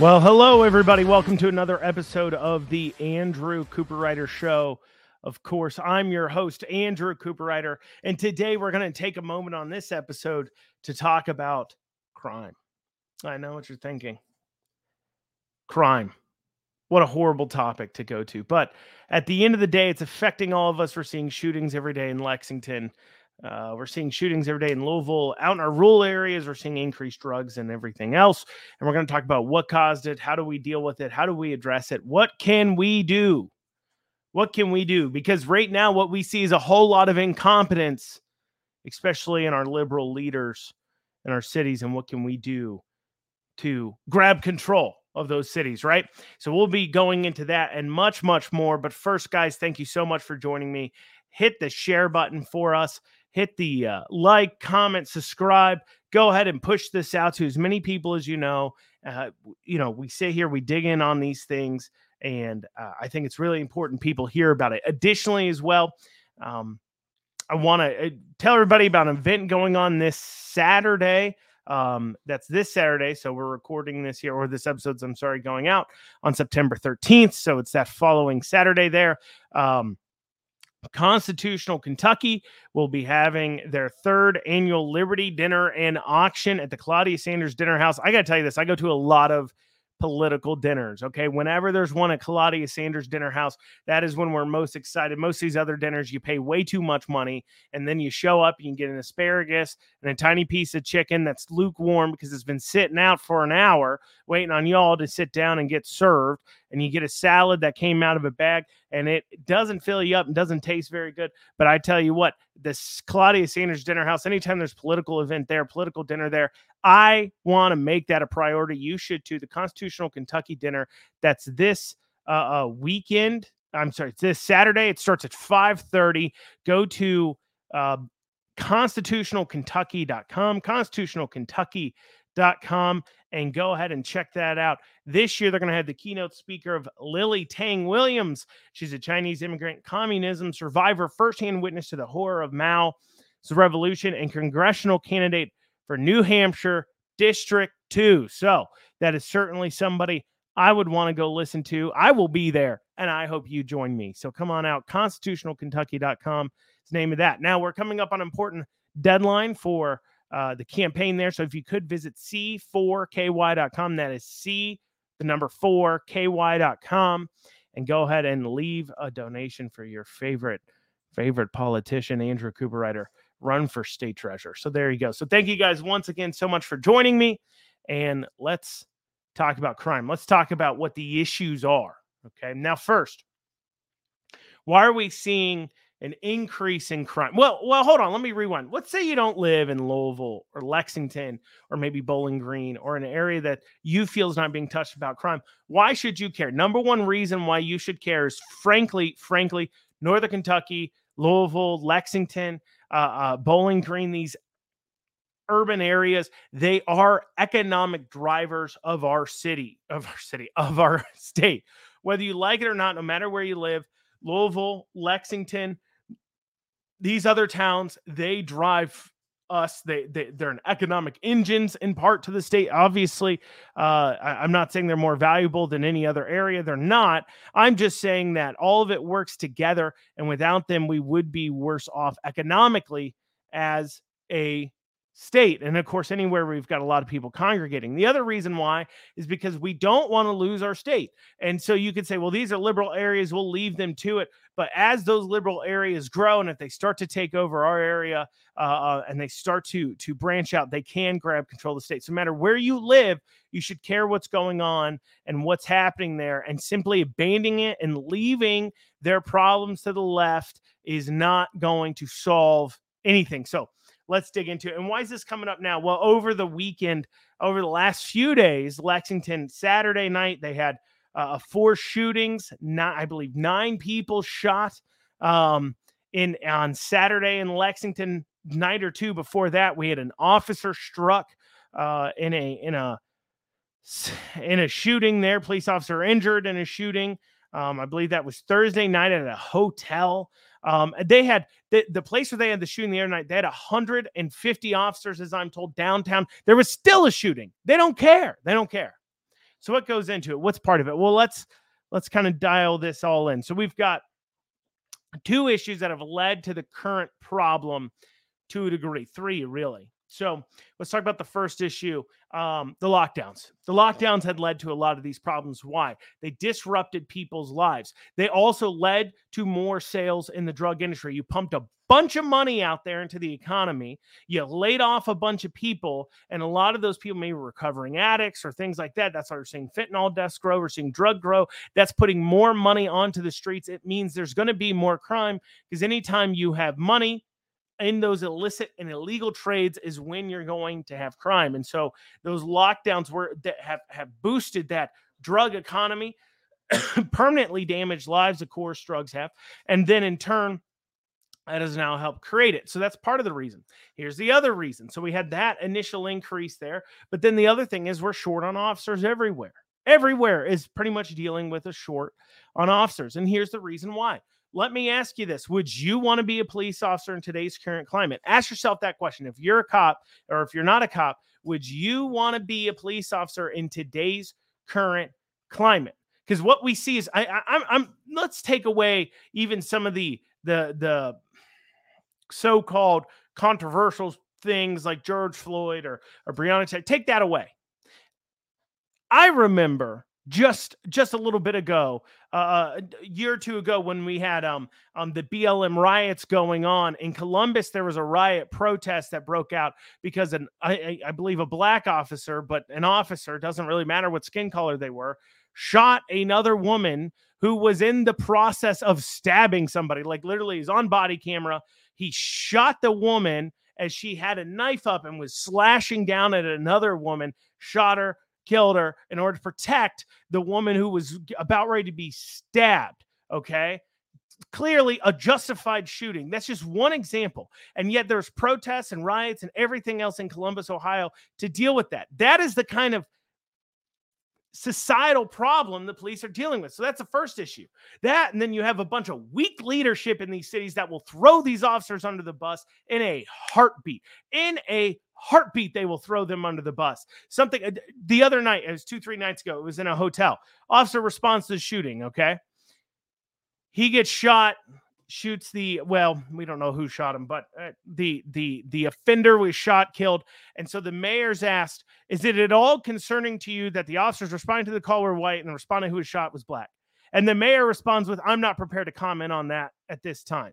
Well, hello, everybody. Welcome to another episode of the Andrew Cooperrider Show. Of course, I'm your host, Andrew Cooperrider. And today we're going to take a moment on this episode to talk about crime. I know what you're thinking. Crime. What a horrible topic to go to. But at the end of the day, it's affecting all of us. We're seeing shootings every day in Lexington. Uh, we're seeing shootings every day in Louisville. Out in our rural areas, we're seeing increased drugs and everything else. And we're going to talk about what caused it. How do we deal with it? How do we address it? What can we do? What can we do? Because right now, what we see is a whole lot of incompetence, especially in our liberal leaders in our cities. And what can we do to grab control of those cities, right? So we'll be going into that and much, much more. But first, guys, thank you so much for joining me. Hit the share button for us hit the uh, like, comment, subscribe. Go ahead and push this out to as many people as you know. Uh, you know, we sit here, we dig in on these things, and uh, I think it's really important people hear about it. Additionally, as well, um, I want to uh, tell everybody about an event going on this Saturday. Um, that's this Saturday. So we're recording this here, or this episode's, I'm sorry, going out on September 13th. So it's that following Saturday there. Um, Constitutional Kentucky will be having their third annual Liberty Dinner and Auction at the Claudia Sanders Dinner House. I got to tell you this, I go to a lot of political dinners. Okay. Whenever there's one at Claudia Sanders Dinner House, that is when we're most excited. Most of these other dinners, you pay way too much money. And then you show up, you can get an asparagus and a tiny piece of chicken that's lukewarm because it's been sitting out for an hour waiting on y'all to sit down and get served. And you get a salad that came out of a bag and it doesn't fill you up and doesn't taste very good. But I tell you what, this Claudia Sanders Dinner House, anytime there's political event there, political dinner there, I want to make that a priority. You should too. The Constitutional Kentucky Dinner that's this uh, uh, weekend. I'm sorry, it's this Saturday. It starts at 5:30. Go to uh, constitutionalkentucky.com, constitutionalkentucky.com, and go ahead and check that out. This year, they're going to have the keynote speaker of Lily Tang Williams. She's a Chinese immigrant communism survivor, firsthand witness to the horror of Mao's revolution, and congressional candidate for New Hampshire District 2. So that is certainly somebody I would want to go listen to. I will be there and I hope you join me. So come on out. Constitutionalkentucky.com is the name of that. Now we're coming up on important deadline for uh, the campaign there. So if you could visit c4ky.com, that is C, the number 4ky.com, and go ahead and leave a donation for your favorite favorite politician, Andrew Cooperrider run for state treasurer. So there you go. So thank you guys once again so much for joining me. And let's talk about crime. Let's talk about what the issues are. Okay. Now, first, why are we seeing an increase in crime? Well, well, hold on. Let me rewind. Let's say you don't live in Louisville or Lexington or maybe Bowling Green or an area that you feel is not being touched about crime. Why should you care? Number one reason why you should care is frankly, frankly, Northern Kentucky, Louisville, Lexington, uh, uh, Bowling Green, these urban areas, they are economic drivers of our city, of our city, of our state. Whether you like it or not, no matter where you live, Louisville, Lexington, these other towns, they drive us. They, they they're an economic engines in part to the state. Obviously, uh, I, am not saying they're more valuable than any other area. They're not. I'm just saying that all of it works together, and without them, we would be worse off economically as a state. And of course, anywhere we've got a lot of people congregating. The other reason why is because we don't want to lose our state. And so you could say, well, these are liberal areas, we'll leave them to it. But as those liberal areas grow, and if they start to take over our area uh, uh, and they start to to branch out, they can grab control of the state. So no matter where you live, you should care what's going on and what's happening there. And simply abandoning it and leaving their problems to the left is not going to solve anything. So let's dig into it. And why is this coming up now? Well, over the weekend, over the last few days, Lexington, Saturday night, they had uh, four shootings. Not, I believe nine people shot um, in on Saturday in Lexington. Night or two before that, we had an officer struck uh, in a in a in a shooting. There, police officer injured in a shooting. Um, I believe that was Thursday night at a hotel. Um, they had the, the place where they had the shooting the other night, they had 150 officers, as I'm told, downtown. There was still a shooting. They don't care. They don't care. So what goes into it? What's part of it? Well, let's let's kind of dial this all in. So we've got two issues that have led to the current problem to a degree, three really. So let's talk about the first issue um, the lockdowns. The lockdowns had led to a lot of these problems. Why? They disrupted people's lives. They also led to more sales in the drug industry. You pumped a bunch of money out there into the economy. You laid off a bunch of people, and a lot of those people may be recovering addicts or things like that. That's why we're seeing fentanyl deaths grow. We're seeing drug grow. That's putting more money onto the streets. It means there's going to be more crime because anytime you have money, in those illicit and illegal trades is when you're going to have crime. And so those lockdowns were that have, have boosted that drug economy, permanently damaged lives, of course, drugs have. And then in turn, that has now helped create it. So that's part of the reason. Here's the other reason. So we had that initial increase there. But then the other thing is we're short on officers everywhere. Everywhere is pretty much dealing with a short on officers. And here's the reason why let me ask you this Would you want to be a police officer in today's current climate? Ask yourself that question. If you're a cop or if you're not a cop, would you want to be a police officer in today's current climate? Because what we see is, I, I, I'm, let's take away even some of the, the, the so called controversial things like George Floyd or, or Breonna. Take that away. I remember just just a little bit ago, uh, a year or two ago, when we had um um the BLM riots going on in Columbus, there was a riot protest that broke out because an I, I believe a black officer, but an officer doesn't really matter what skin color they were, shot another woman who was in the process of stabbing somebody. Like literally, he's on body camera. He shot the woman as she had a knife up and was slashing down at another woman. Shot her killed her in order to protect the woman who was about ready to be stabbed. Okay. Clearly a justified shooting. That's just one example. And yet there's protests and riots and everything else in Columbus, Ohio to deal with that. That is the kind of societal problem the police are dealing with. So that's the first issue. That, and then you have a bunch of weak leadership in these cities that will throw these officers under the bus in a heartbeat. In a heartbeat, they will throw them under the bus. Something uh, the other night, it was two, three nights ago, it was in a hotel. Officer responds to the shooting. Okay. He gets shot shoots the well we don't know who shot him but uh, the the the offender was shot killed and so the mayor's asked is it at all concerning to you that the officers responding to the call were white and the respondent who was shot was black and the mayor responds with i'm not prepared to comment on that at this time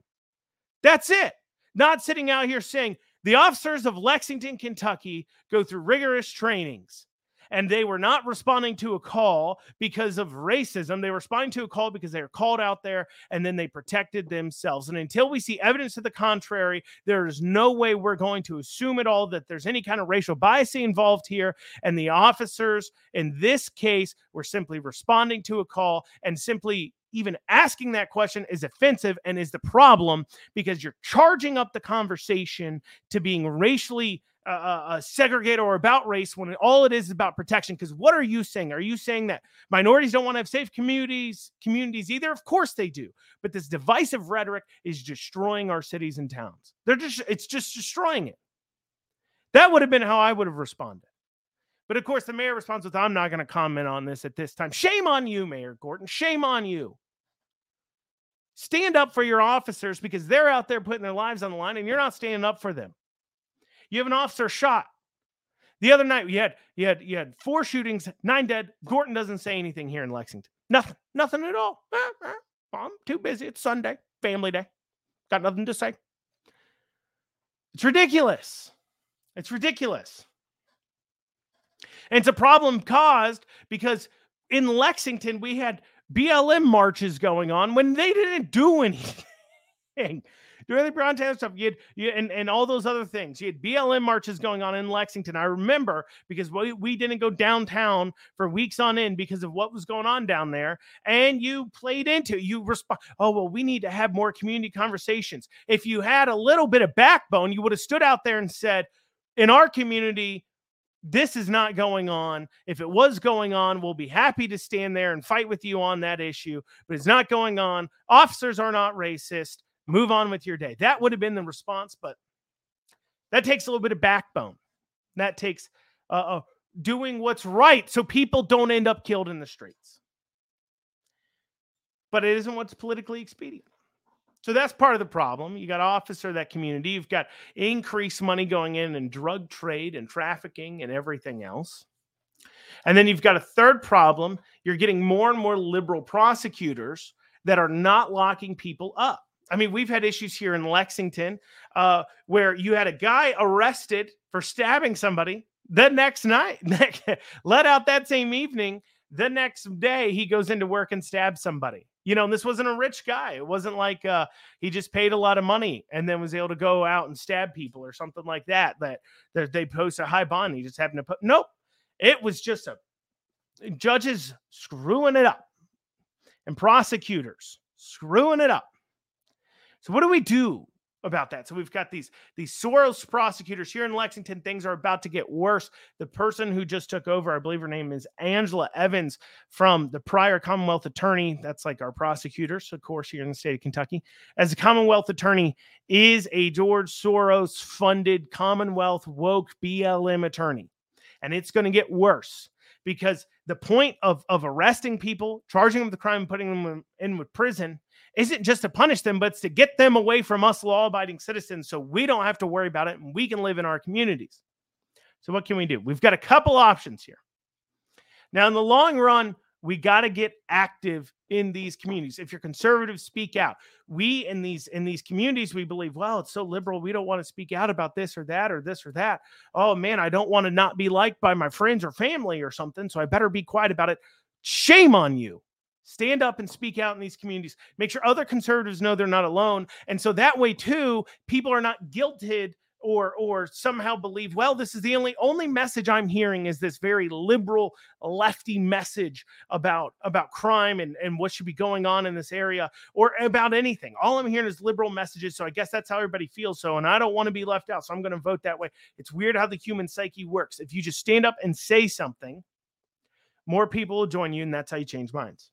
that's it not sitting out here saying the officers of lexington kentucky go through rigorous trainings and they were not responding to a call because of racism. They were responding to a call because they were called out there and then they protected themselves. And until we see evidence to the contrary, there is no way we're going to assume at all that there's any kind of racial bias involved here. And the officers in this case were simply responding to a call and simply even asking that question is offensive and is the problem because you're charging up the conversation to being racially uh, uh, segregate or about race when all it is is about protection. Because what are you saying? Are you saying that minorities don't want to have safe communities, communities either? Of course they do. But this divisive rhetoric is destroying our cities and towns. They're just it's just destroying it. That would have been how I would have responded. But of course, the mayor responds with, "I'm not going to comment on this at this time." Shame on you, Mayor Gorton. Shame on you. Stand up for your officers because they're out there putting their lives on the line, and you're not standing up for them. You have an officer shot. The other night you had you had you had four shootings, nine dead. Gorton doesn't say anything here in Lexington. Nothing. Nothing at all. Eh, eh, I'm too busy. It's Sunday, family day. Got nothing to say. It's ridiculous. It's ridiculous. And it's a problem caused because in Lexington we had BLM marches going on when they didn't do anything during the Brown Town stuff, you had you and, and all those other things. You had BLM marches going on in Lexington. I remember because we, we didn't go downtown for weeks on end because of what was going on down there. And you played into you respond. Oh, well, we need to have more community conversations. If you had a little bit of backbone, you would have stood out there and said, in our community, this is not going on. If it was going on, we'll be happy to stand there and fight with you on that issue, but it's not going on. Officers are not racist move on with your day. That would have been the response, but that takes a little bit of backbone. That takes a, a doing what's right so people don't end up killed in the streets. But it isn't what's politically expedient. So that's part of the problem. You got officer that community. You've got increased money going in and drug trade and trafficking and everything else. And then you've got a third problem. You're getting more and more liberal prosecutors that are not locking people up. I mean, we've had issues here in Lexington uh, where you had a guy arrested for stabbing somebody the next night, let out that same evening. The next day, he goes into work and stabs somebody you know, this wasn't a rich guy. It wasn't like uh, he just paid a lot of money and then was able to go out and stab people or something like that. That that they post a high bond. He just happened to put. Nope, it was just a judges screwing it up and prosecutors screwing it up. So what do we do about that. So we've got these these Soros prosecutors here in Lexington. Things are about to get worse. The person who just took over, I believe her name is Angela Evans from the prior Commonwealth attorney. That's like our prosecutors, of course, here in the state of Kentucky. As a Commonwealth attorney, is a George Soros funded Commonwealth woke BLM attorney. And it's going to get worse because the point of, of arresting people, charging them with the crime, and putting them in, in with prison isn't just to punish them, but it's to get them away from us law abiding citizens so we don't have to worry about it and we can live in our communities. So, what can we do? We've got a couple options here. Now, in the long run, we got to get active in these communities. If you're conservative, speak out. We in these in these communities, we believe, well, it's so liberal, we don't want to speak out about this or that or this or that. Oh man, I don't want to not be liked by my friends or family or something, so I better be quiet about it. Shame on you. Stand up and speak out in these communities. Make sure other conservatives know they're not alone. And so that way too, people are not guilted or or somehow believe well this is the only only message i'm hearing is this very liberal lefty message about about crime and and what should be going on in this area or about anything all i'm hearing is liberal messages so i guess that's how everybody feels so and i don't want to be left out so i'm going to vote that way it's weird how the human psyche works if you just stand up and say something more people will join you and that's how you change minds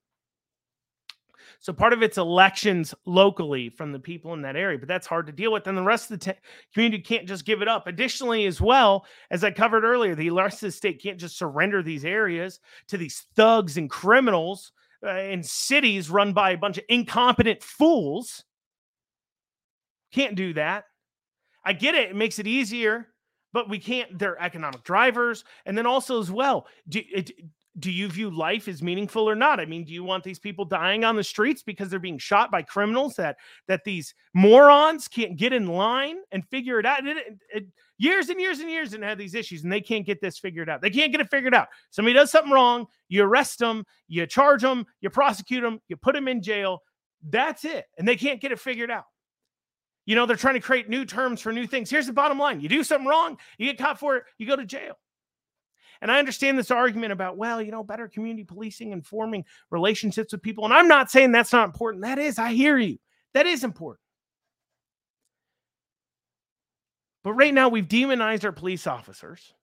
so part of it's elections locally from the people in that area, but that's hard to deal with. And the rest of the t- community can't just give it up. Additionally, as well, as I covered earlier, the rest of the state can't just surrender these areas to these thugs and criminals uh, in cities run by a bunch of incompetent fools. Can't do that. I get it. It makes it easier, but we can't. They're economic drivers. And then also, as well, do, it, do you view life as meaningful or not? I mean, do you want these people dying on the streets because they're being shot by criminals that that these morons can't get in line and figure it out? It, it, it, years and years and years and have these issues, and they can't get this figured out. They can't get it figured out. Somebody does something wrong, you arrest them, you charge them, you prosecute them, you put them in jail. That's it, and they can't get it figured out. You know, they're trying to create new terms for new things. Here's the bottom line: you do something wrong, you get caught for it, you go to jail. And I understand this argument about, well, you know, better community policing and forming relationships with people. And I'm not saying that's not important. That is, I hear you. That is important. But right now, we've demonized our police officers.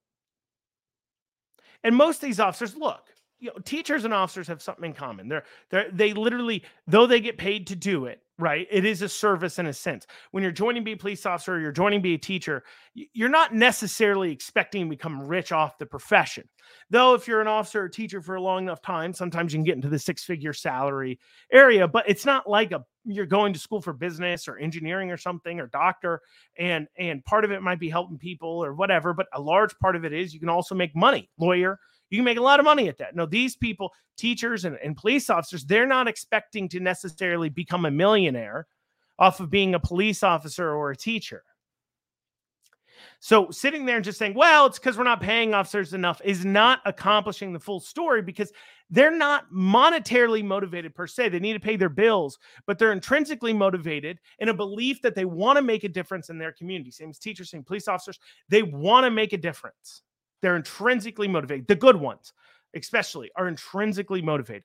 And most of these officers, look, you know, teachers and officers have something in common. They're, they're they literally, though they get paid to do it, right? It is a service in a sense. When you're joining be a police officer, or you're joining be a teacher, you're not necessarily expecting to become rich off the profession. Though, if you're an officer or teacher for a long enough time, sometimes you can get into the six figure salary area, but it's not like a you're going to school for business or engineering or something or doctor and and part of it might be helping people or whatever but a large part of it is you can also make money lawyer you can make a lot of money at that. No, these people, teachers and, and police officers, they're not expecting to necessarily become a millionaire off of being a police officer or a teacher. So sitting there and just saying, well, it's because we're not paying officers enough is not accomplishing the full story because they're not monetarily motivated per se. They need to pay their bills, but they're intrinsically motivated in a belief that they want to make a difference in their community. Same as teachers, same police officers. They want to make a difference. They're intrinsically motivated. The good ones, especially, are intrinsically motivated.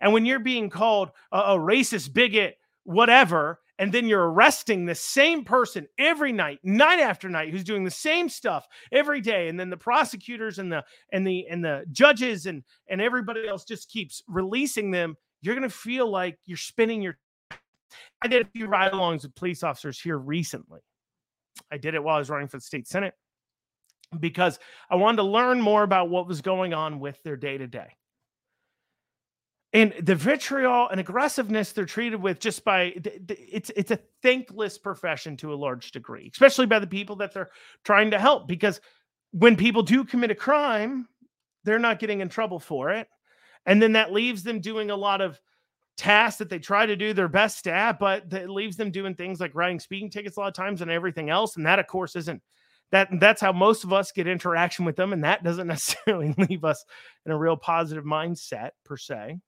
And when you're being called a, a racist, bigot, whatever, and then you're arresting the same person every night, night after night, who's doing the same stuff every day, and then the prosecutors and the and the and the judges and and everybody else just keeps releasing them, you're gonna feel like you're spinning your. I did a few ride-alongs with police officers here recently. I did it while I was running for the state senate because I wanted to learn more about what was going on with their day to day. And the vitriol and aggressiveness they're treated with just by it's it's a thankless profession to a large degree, especially by the people that they're trying to help. Because when people do commit a crime, they're not getting in trouble for it. And then that leaves them doing a lot of tasks that they try to do their best at, but it leaves them doing things like writing speaking tickets a lot of times and everything else. And that, of course, isn't that that's how most of us get interaction with them. And that doesn't necessarily leave us in a real positive mindset per se.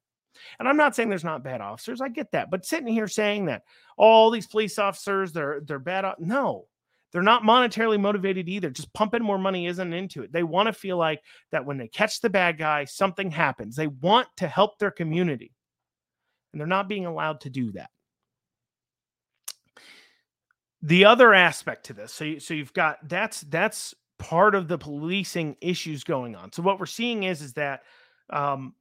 And I'm not saying there's not bad officers. I get that. But sitting here saying that all these police officers, they're they're bad. No, they're not monetarily motivated either. Just pumping more money isn't into it. They want to feel like that when they catch the bad guy, something happens. They want to help their community. And they're not being allowed to do that. The other aspect to this, so you, so you've got that's that's part of the policing issues going on. So what we're seeing is is that um,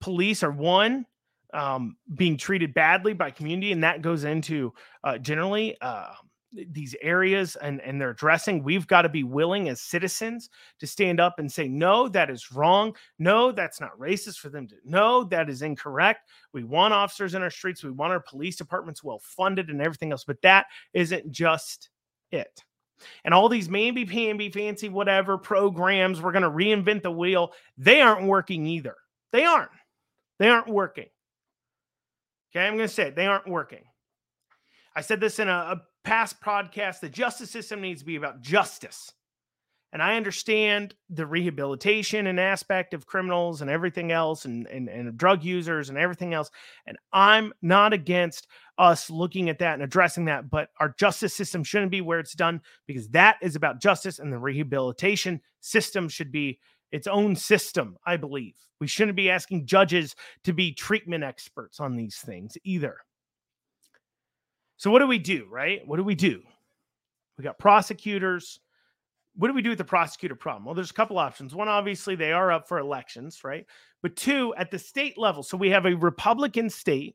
police are one um, being treated badly by community, and that goes into uh, generally uh, these areas and and they're addressing. We've got to be willing as citizens to stand up and say, no, that is wrong. No, that's not racist for them to. No, that is incorrect. We want officers in our streets. We want our police departments well funded and everything else, but that isn't just it. And all these maybe PNB fancy whatever programs, we're going to reinvent the wheel. They aren't working either. They aren't. They aren't working. Okay, I'm going to say it. They aren't working. I said this in a, a past podcast. The justice system needs to be about justice. And I understand the rehabilitation and aspect of criminals and everything else and, and, and drug users and everything else. And I'm not against us looking at that and addressing that, but our justice system shouldn't be where it's done because that is about justice and the rehabilitation system should be its own system, I believe. We shouldn't be asking judges to be treatment experts on these things either. So, what do we do, right? What do we do? We got prosecutors. What do we do with the prosecutor problem? Well, there's a couple options. One, obviously, they are up for elections, right? But two, at the state level. So, we have a Republican state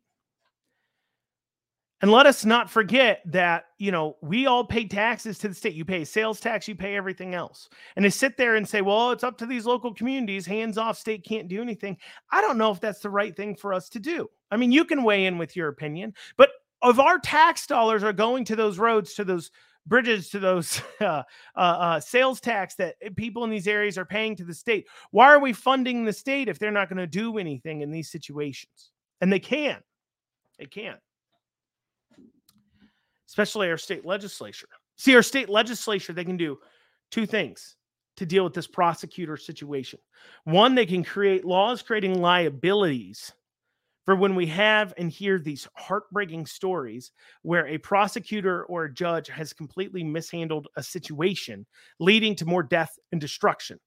and let us not forget that, you know, we all pay taxes to the state. You pay sales tax, you pay everything else. And to sit there and say, well, it's up to these local communities, hands off, state can't do anything. I don't know if that's the right thing for us to do. I mean, you can weigh in with your opinion, but if our tax dollars are going to those roads, to those bridges, to those uh, uh, uh, sales tax that people in these areas are paying to the state, why are we funding the state if they're not going to do anything in these situations? And they can. They can especially our state legislature. See, our state legislature, they can do two things to deal with this prosecutor situation. One, they can create laws creating liabilities for when we have and hear these heartbreaking stories where a prosecutor or a judge has completely mishandled a situation, leading to more death and destruction.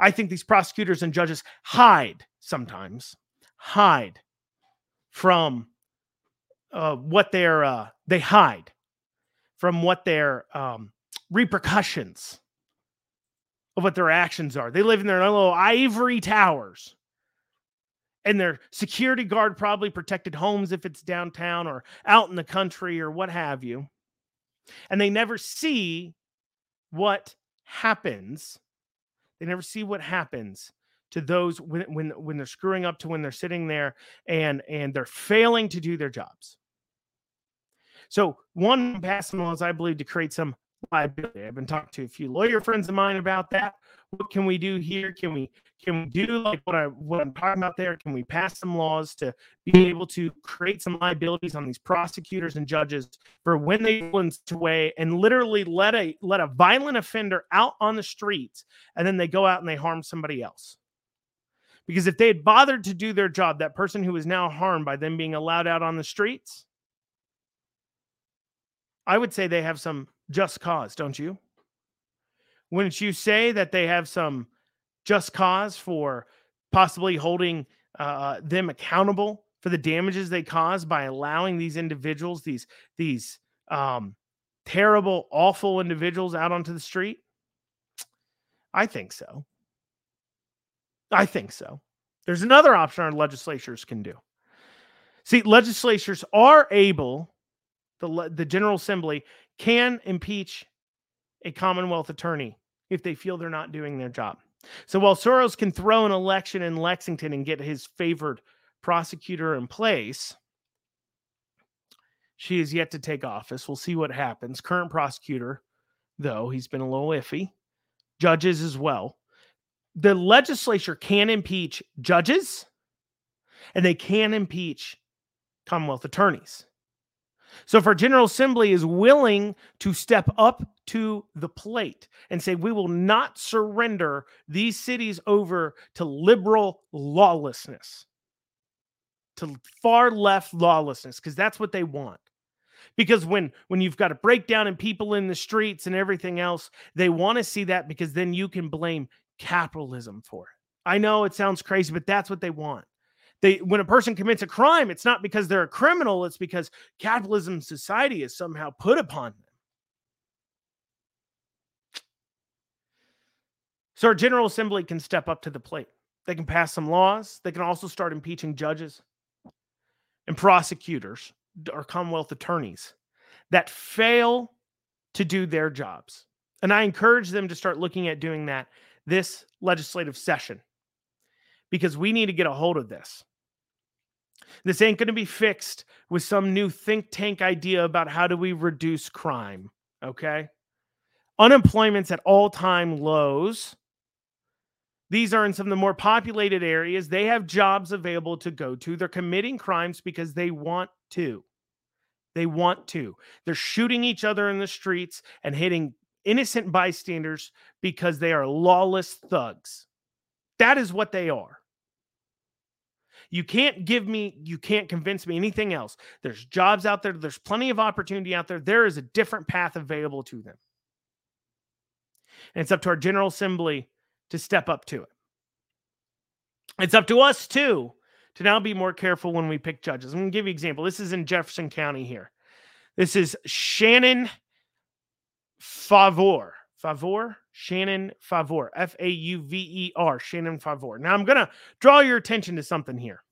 I think these prosecutors and judges hide sometimes, hide from uh, what they're uh, they hide from what their um, repercussions of what their actions are. They live in their little ivory towers. And their security guard probably protected homes if it's downtown or out in the country or what have you. And they never see what happens. They never see what happens to those when when when they're screwing up to when they're sitting there and and they're failing to do their jobs. So one passing laws, I believe, to create some liability. I've been talking to a few lawyer friends of mine about that. What can we do here? Can we can we do like what I what I'm talking about there? Can we pass some laws to be able to create some liabilities on these prosecutors and judges for when they influence away and literally let a let a violent offender out on the streets and then they go out and they harm somebody else? Because if they had bothered to do their job, that person who is now harmed by them being allowed out on the streets, I would say they have some just cause, don't you? Wouldn't you say that they have some just cause for possibly holding uh, them accountable for the damages they caused by allowing these individuals, these these um, terrible, awful individuals out onto the street? I think so. I think so. There's another option our legislatures can do. See, legislatures are able the the General Assembly can impeach a Commonwealth attorney if they feel they're not doing their job. So while Soros can throw an election in Lexington and get his favored prosecutor in place, she is yet to take office. We'll see what happens. Current prosecutor, though, he's been a little iffy. Judges as well. The legislature can impeach judges and they can impeach Commonwealth attorneys. So if our General Assembly is willing to step up to the plate and say, we will not surrender these cities over to liberal lawlessness, to far left lawlessness, because that's what they want. Because when when you've got a breakdown in people in the streets and everything else, they want to see that because then you can blame capitalism for it. I know it sounds crazy, but that's what they want they when a person commits a crime it's not because they're a criminal it's because capitalism society is somehow put upon them. So our general assembly can step up to the plate. They can pass some laws. They can also start impeaching judges and prosecutors or commonwealth attorneys that fail to do their jobs. And i encourage them to start looking at doing that this legislative session because we need to get a hold of this this ain't going to be fixed with some new think tank idea about how do we reduce crime. Okay. Unemployment's at all time lows. These are in some of the more populated areas. They have jobs available to go to. They're committing crimes because they want to. They want to. They're shooting each other in the streets and hitting innocent bystanders because they are lawless thugs. That is what they are. You can't give me, you can't convince me anything else. There's jobs out there, there's plenty of opportunity out there. There is a different path available to them. And it's up to our General Assembly to step up to it. It's up to us too to now be more careful when we pick judges. I'm going to give you an example. This is in Jefferson County here. This is Shannon Fauver. Fauver? Shannon Fauver. F A U V E R. Shannon Fauver. Now I'm going to draw your attention to something here.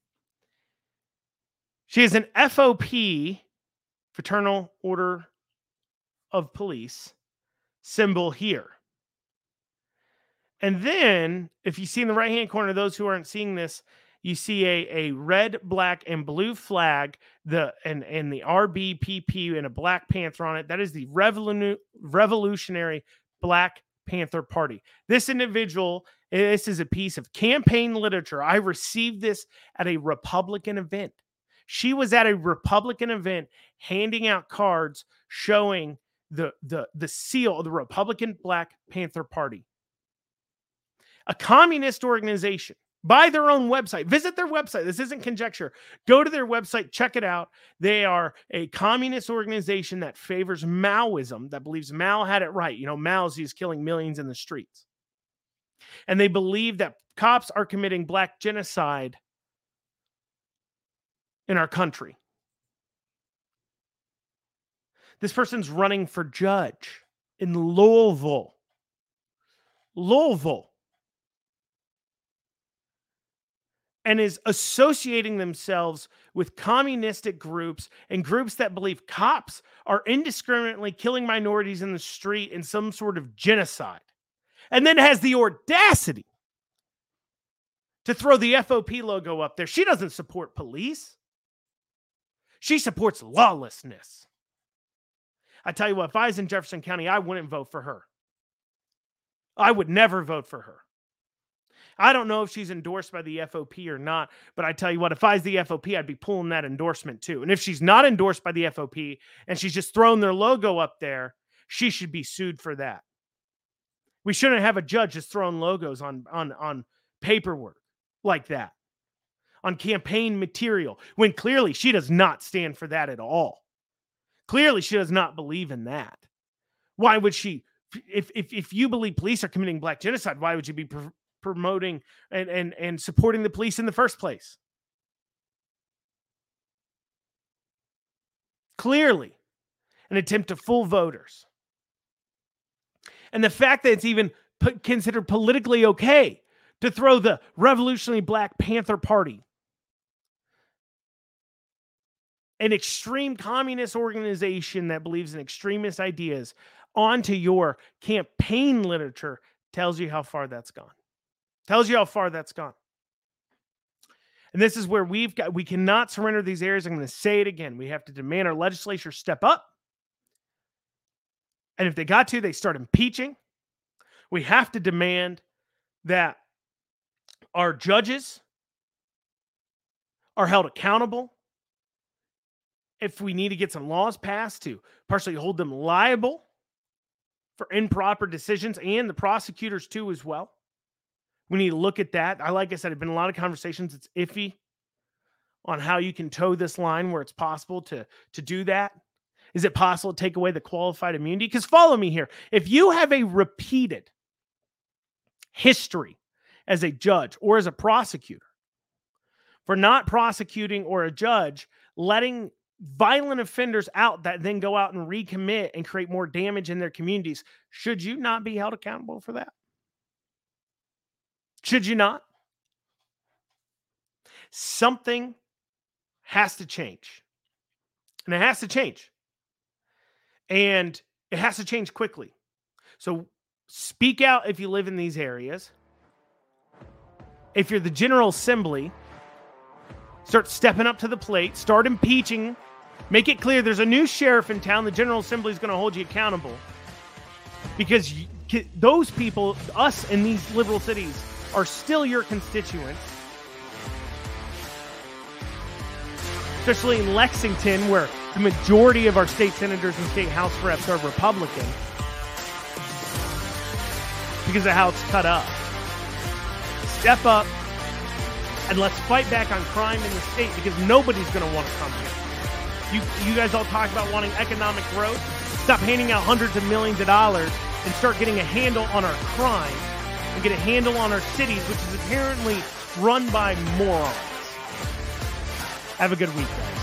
She is an FOP, Fraternal Order of Police, symbol here. And then, if you see in the right hand corner, those who aren't seeing this, you see a, a red, black, and blue flag, the and, and the RBPP and a Black Panther on it. That is the Revolu- Revolutionary Black Panther Party. This individual, this is a piece of campaign literature. I received this at a Republican event. She was at a Republican event handing out cards showing the the the seal of the Republican Black Panther Party. A communist organization by their own website. Visit their website. This isn't conjecture. Go to their website, check it out. They are a communist organization that favors Maoism, that believes Mao had it right. You know, Mao's is killing millions in the streets. And they believe that cops are committing black genocide in our country. This person's running for judge in Louisville. Louisville. And is associating themselves with communistic groups and groups that believe cops are indiscriminately killing minorities in the street in some sort of genocide. And then has the audacity to throw the FOP logo up there. She doesn't support police, she supports lawlessness. I tell you what, if I was in Jefferson County, I wouldn't vote for her. I would never vote for her. I don't know if she's endorsed by the FOP or not, but I tell you what, if I was the FOP, I'd be pulling that endorsement too. And if she's not endorsed by the FOP and she's just thrown their logo up there, she should be sued for that. We shouldn't have a judge just throwing logos on on on paperwork like that, on campaign material, when clearly she does not stand for that at all. Clearly, she does not believe in that. Why would she? If if if you believe police are committing black genocide, why would you be promoting and and and supporting the police in the first place. Clearly, an attempt to fool voters. And the fact that it's even considered politically okay to throw the Revolutionary Black Panther Party, an extreme communist organization that believes in extremist ideas, onto your campaign literature tells you how far that's gone. Tells you how far that's gone. And this is where we've got, we cannot surrender these areas. I'm going to say it again. We have to demand our legislature step up. And if they got to, they start impeaching. We have to demand that our judges are held accountable. If we need to get some laws passed to partially hold them liable for improper decisions and the prosecutors too, as well. We need to look at that. I like I said, have been a lot of conversations. It's iffy on how you can toe this line where it's possible to to do that. Is it possible to take away the qualified immunity? Because follow me here. If you have a repeated history as a judge or as a prosecutor for not prosecuting or a judge letting violent offenders out that then go out and recommit and create more damage in their communities, should you not be held accountable for that? Should you not? Something has to change. And it has to change. And it has to change quickly. So speak out if you live in these areas. If you're the General Assembly, start stepping up to the plate, start impeaching, make it clear there's a new sheriff in town. The General Assembly is going to hold you accountable because those people, us in these liberal cities, are still your constituents. Especially in Lexington, where the majority of our state senators and state house reps are Republican because of how it's cut up. Step up and let's fight back on crime in the state because nobody's going to want to come here. You, you guys all talk about wanting economic growth. Stop handing out hundreds of millions of dollars and start getting a handle on our crime and get a handle on our cities, which is apparently run by morons. Have a good week, guys.